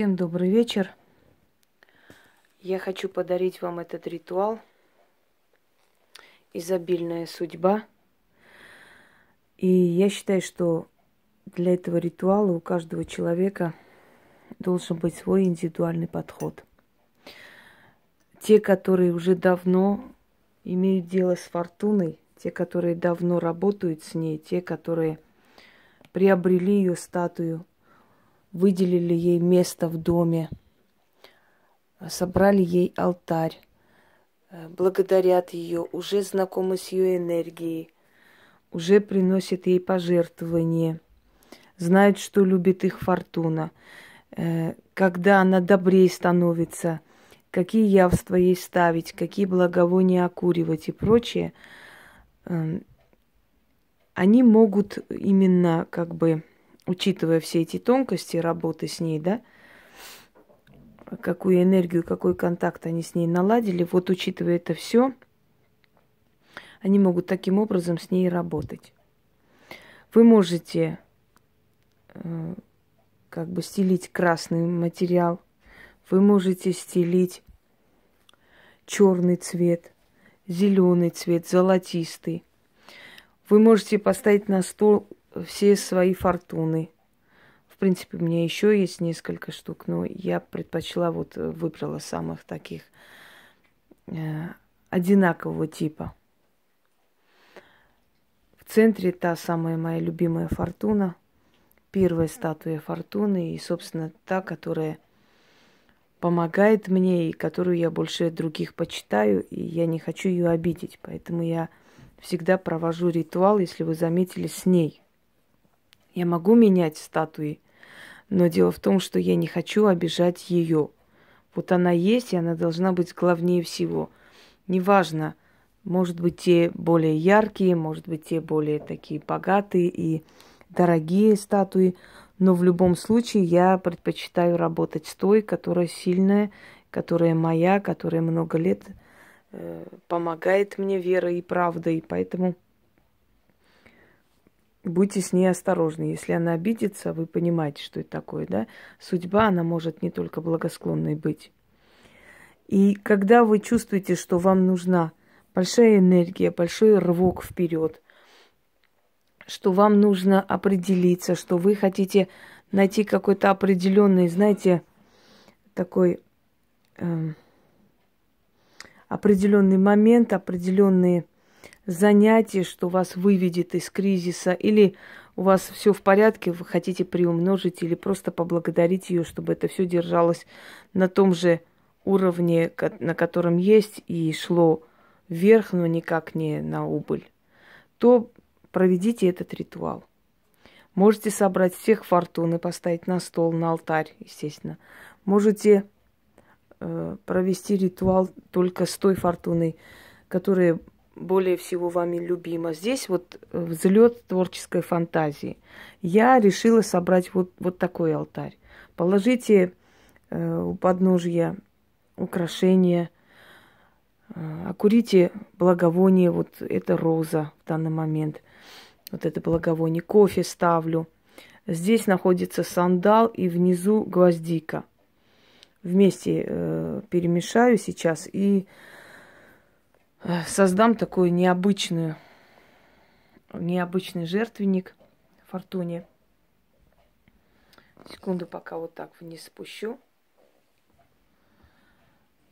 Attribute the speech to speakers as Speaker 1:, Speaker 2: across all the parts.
Speaker 1: Всем добрый вечер. Я хочу подарить вам этот ритуал. Изобильная судьба. И я считаю, что для этого ритуала у каждого человека должен быть свой индивидуальный подход. Те, которые уже давно имеют дело с фортуной, те, которые давно работают с ней, те, которые приобрели ее статую, выделили ей место в доме, собрали ей алтарь, э, благодарят ее, уже знакомы с ее энергией, уже приносят ей пожертвования, знают, что любит их фортуна, э, когда она добрее становится, какие явства ей ставить, какие благовония окуривать и прочее, эм, они могут именно как бы учитывая все эти тонкости работы с ней, да, какую энергию, какой контакт они с ней наладили, вот учитывая это все, они могут таким образом с ней работать. Вы можете э, как бы стелить красный материал, вы можете стелить черный цвет, зеленый цвет, золотистый. Вы можете поставить на стол все свои фортуны. В принципе, у меня еще есть несколько штук, но я предпочла, вот выбрала самых таких э, одинакового типа. В центре та самая моя любимая фортуна, первая статуя фортуны и, собственно, та, которая помогает мне и которую я больше других почитаю, и я не хочу ее обидеть, поэтому я всегда провожу ритуал, если вы заметили, с ней. Я могу менять статуи, но дело в том, что я не хочу обижать ее. Вот она есть, и она должна быть главнее всего. Неважно, может быть, те более яркие, может быть, те более такие богатые и дорогие статуи, но в любом случае я предпочитаю работать с той, которая сильная, которая моя, которая много лет э, помогает мне верой и правдой, поэтому будьте с ней осторожны. Если она обидится, вы понимаете, что это такое, да? Судьба, она может не только благосклонной быть. И когда вы чувствуете, что вам нужна большая энергия, большой рывок вперед, что вам нужно определиться, что вы хотите найти какой-то определенный, знаете, такой э, определенный момент, определенные занятие, что вас выведет из кризиса, или у вас все в порядке, вы хотите приумножить или просто поблагодарить ее, чтобы это все держалось на том же уровне, на котором есть, и шло вверх, но никак не на убыль, то проведите этот ритуал. Можете собрать всех фортун и поставить на стол, на алтарь, естественно. Можете э, провести ритуал только с той фортуной, которая более всего вами любима. Здесь вот взлет творческой фантазии. Я решила собрать вот, вот такой алтарь. Положите э, у подножья украшения, э, окурите благовоние, вот это роза в данный момент, вот это благовоние, кофе ставлю. Здесь находится сандал и внизу гвоздика. Вместе э, перемешаю сейчас и Э, создам такой необычную, необычный жертвенник фортуне. Секунду, пока вот так вниз спущу.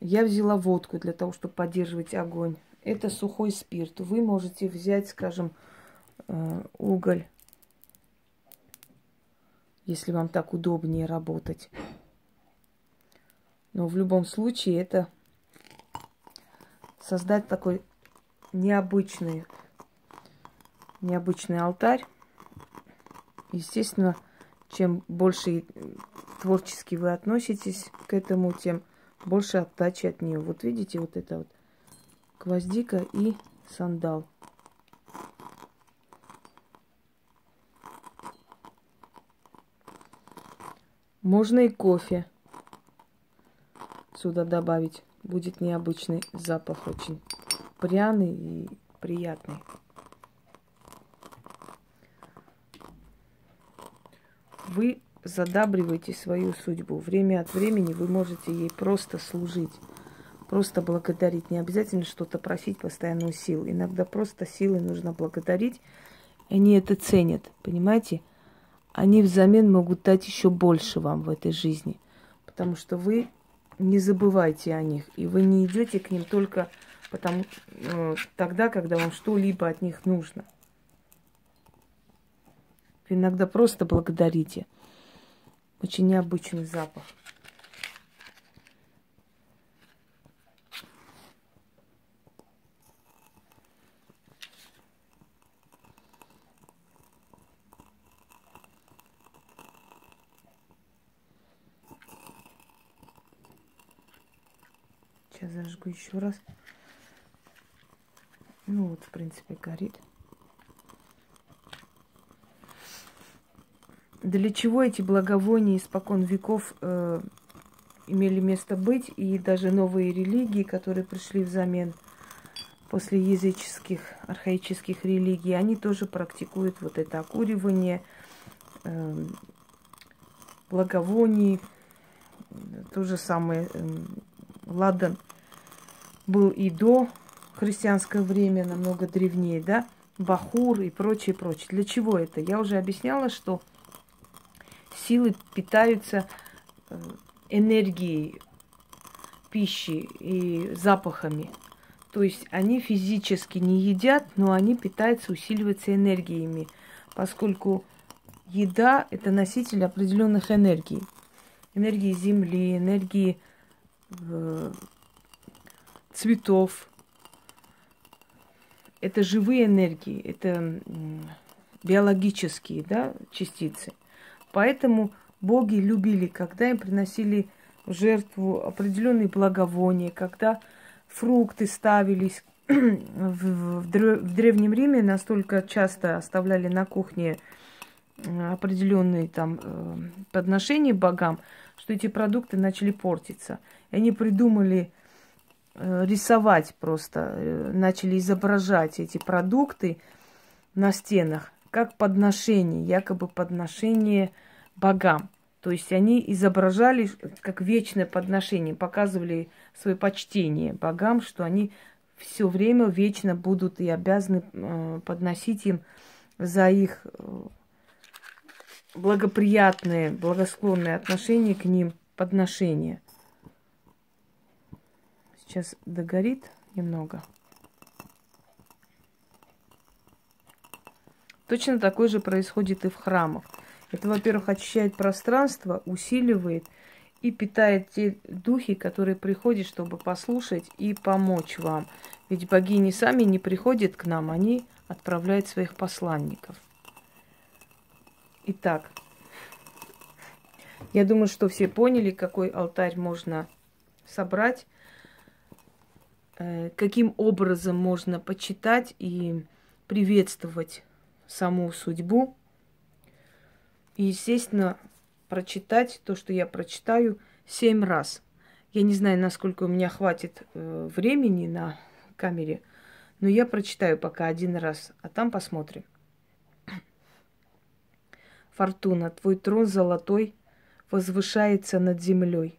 Speaker 1: Я взяла водку для того, чтобы поддерживать огонь. Это сухой спирт. Вы можете взять, скажем, э, уголь, если вам так удобнее работать. Но в любом случае это создать такой необычный, необычный алтарь. Естественно, чем больше творчески вы относитесь к этому, тем больше отдачи от нее. Вот видите, вот это вот гвоздика и сандал. Можно и кофе сюда добавить будет необычный запах, очень пряный и приятный. Вы задабривайте свою судьбу. Время от времени вы можете ей просто служить, просто благодарить. Не обязательно что-то просить постоянную силу. Иногда просто силой нужно благодарить. И они это ценят, понимаете? Они взамен могут дать еще больше вам в этой жизни. Потому что вы не забывайте о них. И вы не идете к ним только потому, э, тогда, когда вам что-либо от них нужно. Иногда просто благодарите. Очень необычный запах. Сейчас зажгу еще раз. Ну вот, в принципе, горит. Для чего эти благовония испокон веков э, имели место быть, и даже новые религии, которые пришли взамен после языческих, архаических религий, они тоже практикуют вот это окуривание, э, благовоний, то же самое э, ладан был и до христианское время, намного древнее, да, бахур и прочее, прочее. Для чего это? Я уже объясняла, что силы питаются э, энергией пищи и запахами. То есть они физически не едят, но они питаются, усиливаются энергиями, поскольку еда – это носитель определенных энергий. Энергии земли, энергии цветов. Это живые энергии, это биологические да, частицы. Поэтому боги любили, когда им приносили в жертву определенные благовония, когда фрукты ставились. В Древнем Риме настолько часто оставляли на кухне определенные там э, подношения богам, что эти продукты начали портиться. И они придумали э, рисовать просто, э, начали изображать эти продукты на стенах как подношение, якобы подношение богам. То есть они изображали как вечное подношение, показывали свое почтение богам, что они все время вечно будут и обязаны подносить им за их благоприятное, благосклонное отношение к ним подношение. Сейчас догорит немного. Точно такое же происходит и в храмах. Это, во-первых, очищает пространство, усиливает и питает те духи, которые приходят, чтобы послушать и помочь вам. Ведь богини сами не приходят к нам, они отправляют своих посланников. Итак, я думаю, что все поняли, какой алтарь можно собрать, э, каким образом можно почитать и приветствовать саму судьбу. И, естественно, прочитать то, что я прочитаю, семь раз. Я не знаю, насколько у меня хватит э, времени на камере, но я прочитаю пока один раз, а там посмотрим. Фортуна, твой трон золотой возвышается над землей.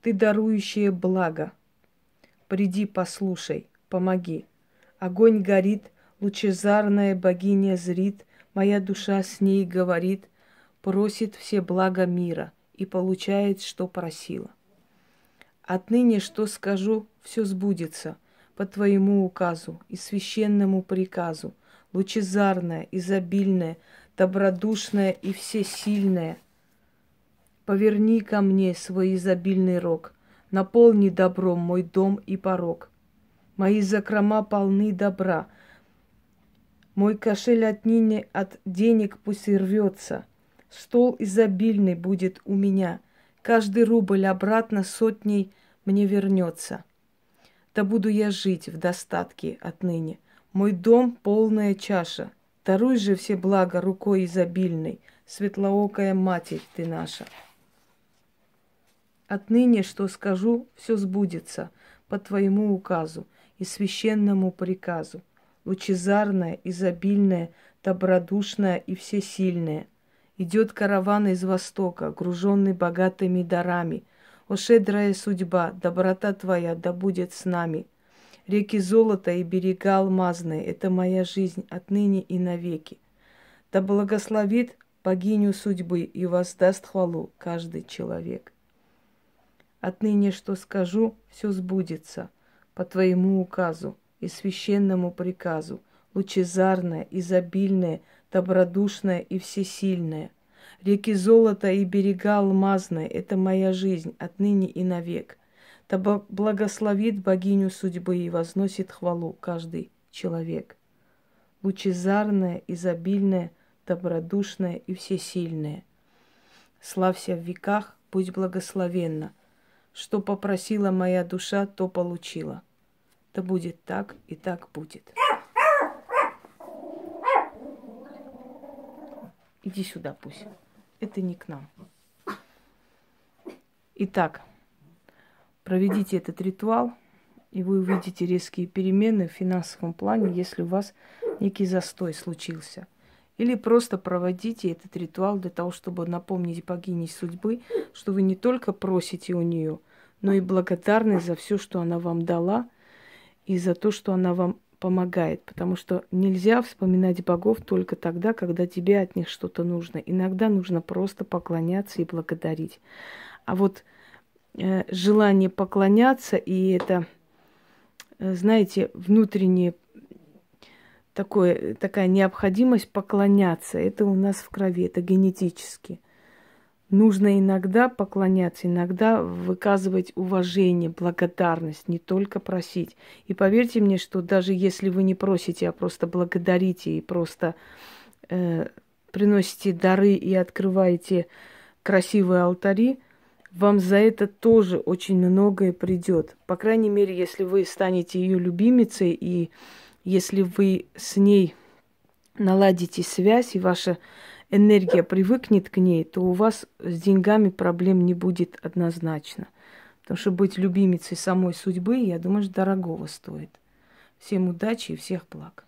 Speaker 1: Ты дарующее благо. Приди, послушай, помоги. Огонь горит, Лучезарная богиня зрит, моя душа с ней говорит, просит все блага мира и получает, что просила. Отныне, что скажу, все сбудется по твоему указу и священному приказу, лучезарная, изобильная, добродушная и всесильная. Поверни ко мне свой изобильный рог, наполни добром мой дом и порог. Мои закрома полны добра — мой кошель отныне от денег пусть и рвется. Стол изобильный будет у меня. Каждый рубль обратно сотней мне вернется. Да буду я жить в достатке отныне. Мой дом — полная чаша. Даруй же все блага рукой изобильной, Светлоокая Матерь ты наша. Отныне, что скажу, все сбудется по твоему указу и священному приказу лучезарная, изобильная, добродушная и всесильная. Идет караван из востока, груженный богатыми дарами. О, щедрая судьба, доброта твоя да будет с нами. Реки золота и берега алмазные – это моя жизнь отныне и навеки. Да благословит богиню судьбы и воздаст хвалу каждый человек. Отныне, что скажу, все сбудется по твоему указу и священному приказу, лучезарное, изобильное – добродушная и всесильная. Реки золота и берега алмазные – это моя жизнь отныне и навек. Да благословит богиню судьбы и возносит хвалу каждый человек. Лучезарная, изобильная, добродушная и всесильная. Славься в веках, будь благословенна. Что попросила моя душа, то получила. Да будет так и так будет. Иди сюда, пусть. Это не к нам. Итак, проведите этот ритуал, и вы увидите резкие перемены в финансовом плане, если у вас некий застой случился. Или просто проводите этот ритуал для того, чтобы напомнить богине судьбы, что вы не только просите у нее, но и благодарны за все, что она вам дала, и за то, что она вам помогает, потому что нельзя вспоминать богов только тогда, когда тебе от них что-то нужно. Иногда нужно просто поклоняться и благодарить. А вот желание поклоняться и это, э, знаете, внутреннее такое, такая необходимость поклоняться, это у нас в крови, это генетически – Нужно иногда поклоняться, иногда выказывать уважение, благодарность, не только просить. И поверьте мне, что даже если вы не просите, а просто благодарите и просто э, приносите дары и открываете красивые алтари, вам за это тоже очень многое придет. По крайней мере, если вы станете ее любимицей и если вы с ней наладите связь, и ваша энергия привыкнет к ней, то у вас с деньгами проблем не будет однозначно. Потому что быть любимицей самой судьбы, я думаю, дорогого стоит. Всем удачи и всех благ.